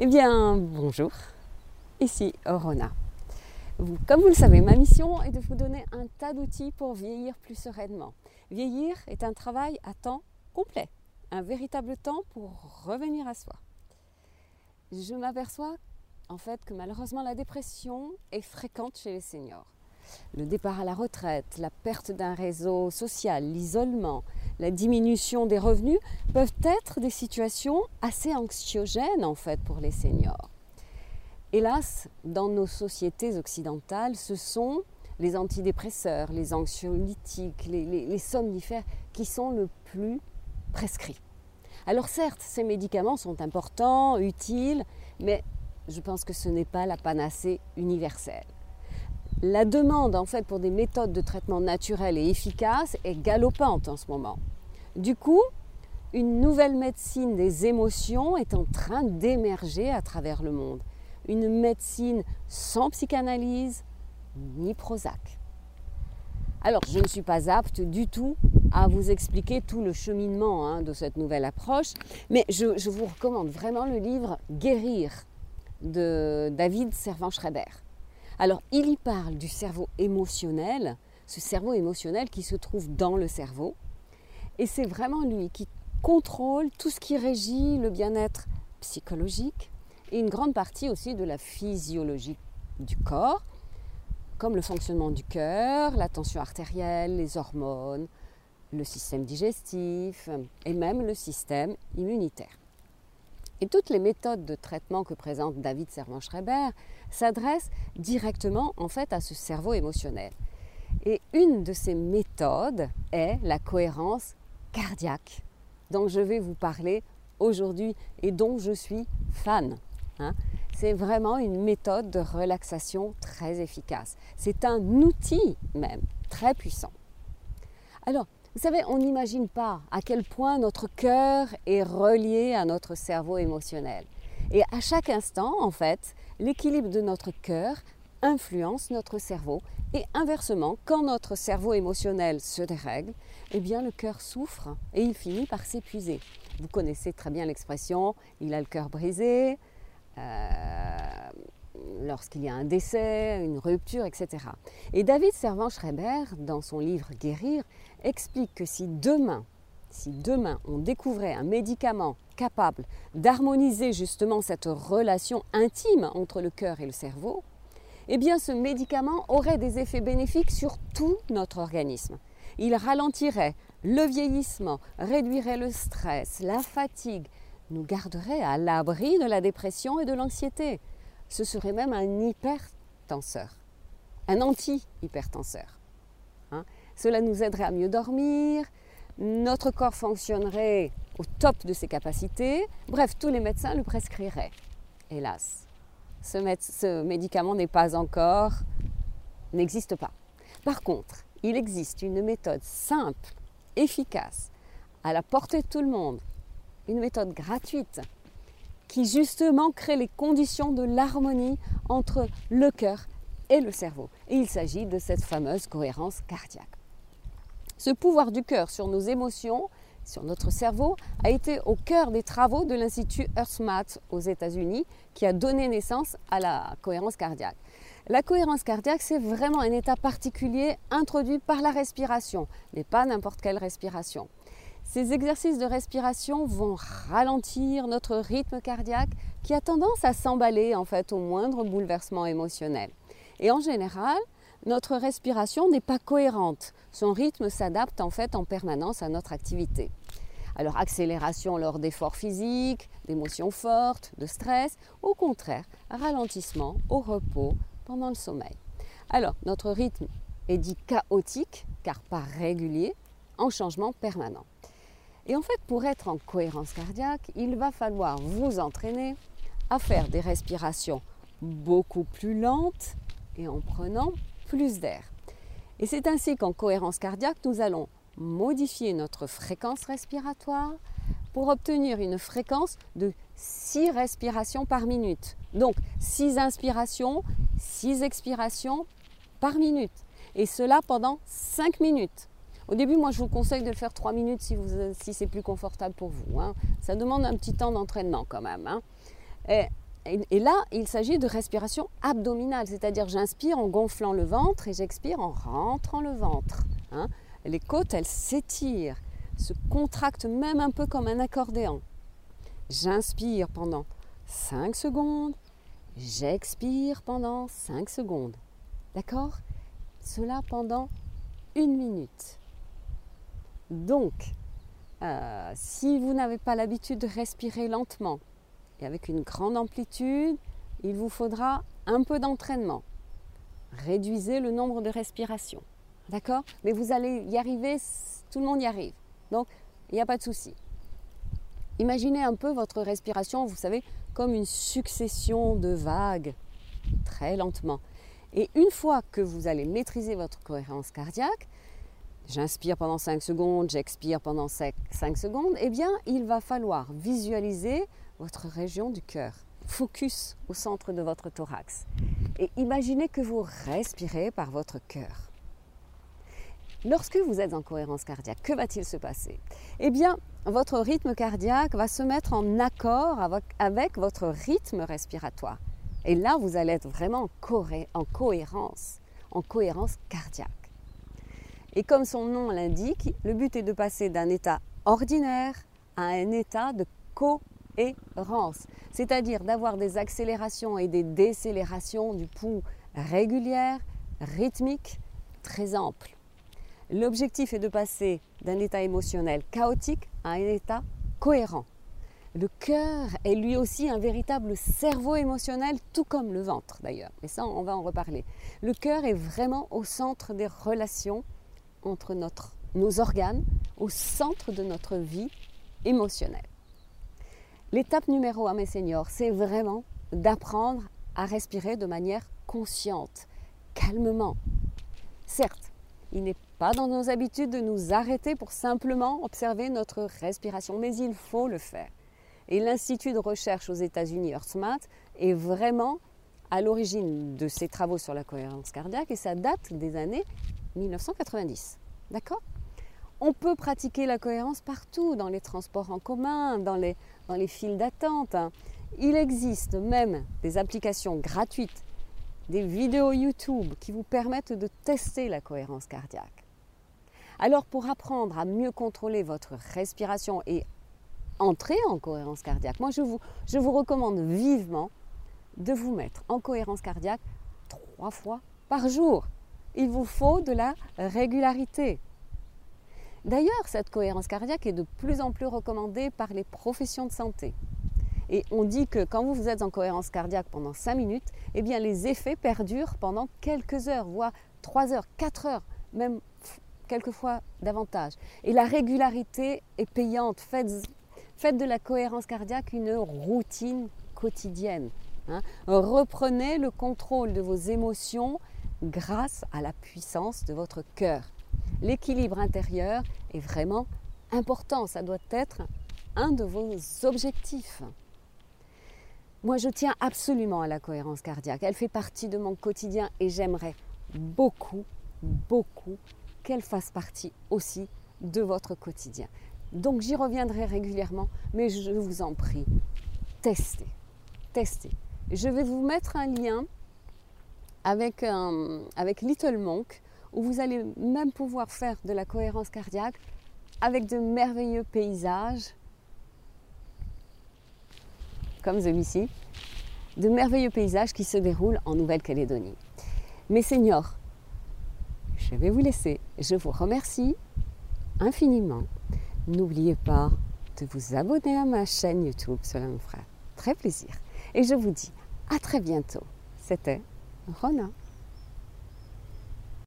Eh bien, bonjour, ici Orona. Comme vous le savez, ma mission est de vous donner un tas d'outils pour vieillir plus sereinement. Vieillir est un travail à temps complet, un véritable temps pour revenir à soi. Je m'aperçois en fait que malheureusement la dépression est fréquente chez les seniors. Le départ à la retraite, la perte d'un réseau social, l'isolement, la diminution des revenus peuvent être des situations assez anxiogènes en fait pour les seniors. Hélas, dans nos sociétés occidentales, ce sont les antidépresseurs, les anxiolytiques, les, les somnifères qui sont le plus prescrits. Alors certes, ces médicaments sont importants, utiles, mais je pense que ce n'est pas la panacée universelle. La demande en fait pour des méthodes de traitement naturelles et efficaces est galopante en ce moment. Du coup, une nouvelle médecine des émotions est en train d'émerger à travers le monde. Une médecine sans psychanalyse ni Prozac. Alors, je ne suis pas apte du tout à vous expliquer tout le cheminement hein, de cette nouvelle approche, mais je, je, vous recommande vraiment le livre Guérir de David Servan-Schreiber. Alors, il y parle du cerveau émotionnel, ce cerveau émotionnel qui se trouve dans le cerveau. Et c'est vraiment lui qui contrôle tout ce qui régit le bien-être psychologique et une grande partie aussi de la physiologie du corps, comme le fonctionnement du cœur, la tension artérielle, les hormones, le système digestif et même le système immunitaire. Et toutes les méthodes de traitement que présente David Servan-Schreiber s'adressent directement en fait à ce cerveau émotionnel. Et une de ces méthodes est la cohérence cardiaque, dont je vais vous parler aujourd'hui et dont je suis fan. Hein. C'est vraiment une méthode de relaxation très efficace. C'est un outil même très puissant. Alors, vous savez, on n'imagine pas à quel point notre cœur est relié à notre cerveau émotionnel. Et à chaque instant, en fait, l'équilibre de notre cœur influence notre cerveau. Et inversement, quand notre cerveau émotionnel se dérègle, eh bien le cœur souffre et il finit par s'épuiser. Vous connaissez très bien l'expression il a le cœur brisé. Euh, lorsqu'il y a un décès, une rupture, etc. Et David Servan-Schreiber, dans son livre Guérir, explique que si demain, si demain on découvrait un médicament capable d'harmoniser justement cette relation intime entre le cœur et le cerveau, eh bien ce médicament aurait des effets bénéfiques sur tout notre organisme. Il ralentirait le vieillissement, réduirait le stress, la fatigue, nous garderait à l'abri de la dépression et de l'anxiété ce serait même un hypertenseur, un anti-hypertenseur. Hein. Cela nous aiderait à mieux dormir, notre corps fonctionnerait au top de ses capacités, bref, tous les médecins le prescriraient. Hélas, ce, ce médicament n'est pas encore, n'existe pas. Par contre, il existe une méthode simple, efficace, à la portée de tout le monde, une méthode gratuite qui justement crée les conditions de l'harmonie entre le cœur et le cerveau. Et il s'agit de cette fameuse cohérence cardiaque. Ce pouvoir du cœur sur nos émotions, sur notre cerveau, a été au cœur des travaux de l'Institut HeartMath aux États-Unis, qui a donné naissance à la cohérence cardiaque. La cohérence cardiaque, c'est vraiment un état particulier introduit par la respiration, mais pas n'importe quelle respiration. Ces exercices de respiration vont ralentir notre rythme cardiaque qui a tendance à s'emballer en fait au moindre bouleversement émotionnel. Et en général, notre respiration n'est pas cohérente. Son rythme s'adapte en fait en permanence à notre activité. Alors accélération lors d'efforts physiques, d'émotions fortes, de stress, au contraire, ralentissement au repos pendant le sommeil. Alors notre rythme est dit chaotique car pas régulier, en changement permanent. Et en fait, pour être en cohérence cardiaque, il va falloir vous entraîner à faire des respirations beaucoup plus lentes et en prenant plus d'air. Et c'est ainsi qu'en cohérence cardiaque, nous allons modifier notre fréquence respiratoire pour obtenir une fréquence de 6 respirations par minute. Donc 6 inspirations, 6 expirations par minute. Et cela pendant 5 minutes. Au début, moi, je vous conseille de le faire 3 minutes si, c'est plus confortable pour vous. Hein. Ça demande un petit temps d'entraînement quand même. Hein. Et et là, il s'agit de respiration abdominale, c'est-à-dire j'inspire en gonflant le ventre et j'expire en rentrant le ventre. Hein. Les côtes, elles s'étirent, se contractent même un peu comme un accordéon. J'inspire pendant 5 secondes, j'expire pendant 5 secondes. D'accord? Cela pendant une minute. Donc, euh, si vous n'avez pas l'habitude de respirer lentement et avec une grande amplitude, il vous faudra un peu d'entraînement. Réduisez le nombre de respirations. D'accord? Mais vous allez y arriver, tout le monde y arrive. Donc, il n'y a pas de souci. Imaginez un peu votre respiration, vous savez, comme une succession de vagues, très lentement. Et une fois que vous allez maîtriser votre cohérence cardiaque, j'inspire pendant 5 secondes, j'expire pendant 5 secondes, eh bien, il va falloir visualiser votre région du cœur. Focus au centre de votre thorax. Et imaginez que vous respirez par votre cœur. Lorsque vous êtes en cohérence cardiaque, que va-t-il se passer? Eh bien, votre rythme cardiaque va se mettre en accord avec, votre rythme respiratoire. Et là, vous allez être vraiment en cohérence, en cohérence cardiaque. Et comme son nom l'indique, le but est de passer d'un état ordinaire à un état de cohérence, c'est-à-dire d'avoir des accélérations et des décélérations du pouls régulières, rythmiques, très amples. L'objectif est de passer d'un état émotionnel chaotique à un état cohérent. Le cœur est lui aussi un véritable cerveau émotionnel, tout comme le ventre d'ailleurs. Et ça, on va en reparler. Le cœur est vraiment au centre des relations entre notre, nos organes, au centre de notre vie émotionnelle. L'étape numéro un, mes seniors, c'est vraiment d'apprendre à respirer de manière consciente, calmement. Certes, il n'est pas dans nos habitudes de nous arrêter pour simplement observer notre respiration, mais il faut le faire. Et l'Institut de recherche aux États-Unis, EarthMath, est vraiment à l'origine de ces travaux sur la cohérence cardiaque et ça date des années 1990. D'accord? On peut pratiquer la cohérence partout, dans les transports en commun, dans les, dans les files d'attente. Hein. Il existe même des applications gratuites, des vidéos YouTube qui vous permettent de tester la cohérence cardiaque. Alors pour apprendre à mieux contrôler votre respiration et entrer en cohérence cardiaque, moi je vous, je vous recommande vivement de vous mettre en cohérence cardiaque trois fois par jour. Il vous faut de la régularité. D'ailleurs, cette cohérence cardiaque est de plus en plus recommandée par les professions de santé. Et on dit que quand vous êtes en cohérence cardiaque pendant 5 minutes, eh bien les effets perdurent pendant quelques heures, voire 3 heures, 4 heures, même quelquefois davantage. Et la régularité est payante. Faites, de la cohérence cardiaque une routine quotidienne. Hein. Reprenez le contrôle de vos émotions grâce à la puissance de votre cœur. L'équilibre intérieur est vraiment important, ça doit être un de vos objectifs. Moi, je tiens absolument à la cohérence cardiaque. Elle fait partie de mon quotidien et j'aimerais beaucoup, beaucoup qu'elle fasse partie aussi de votre quotidien. Donc j'y reviendrai régulièrement, mais je vous en prie, testez, testez. Je vais vous mettre un lien avec, avec Little Monk, où vous allez même pouvoir faire de la cohérence cardiaque avec de merveilleux paysages, comme celui-ci, de merveilleux paysages qui se déroulent en Nouvelle-Calédonie. Mes seigneurs, je vais vous laisser. Je vous remercie infiniment. N'oubliez pas de vous abonner à ma chaîne YouTube, cela me fera très plaisir. Et je vous dis à très bientôt. C'était Rona.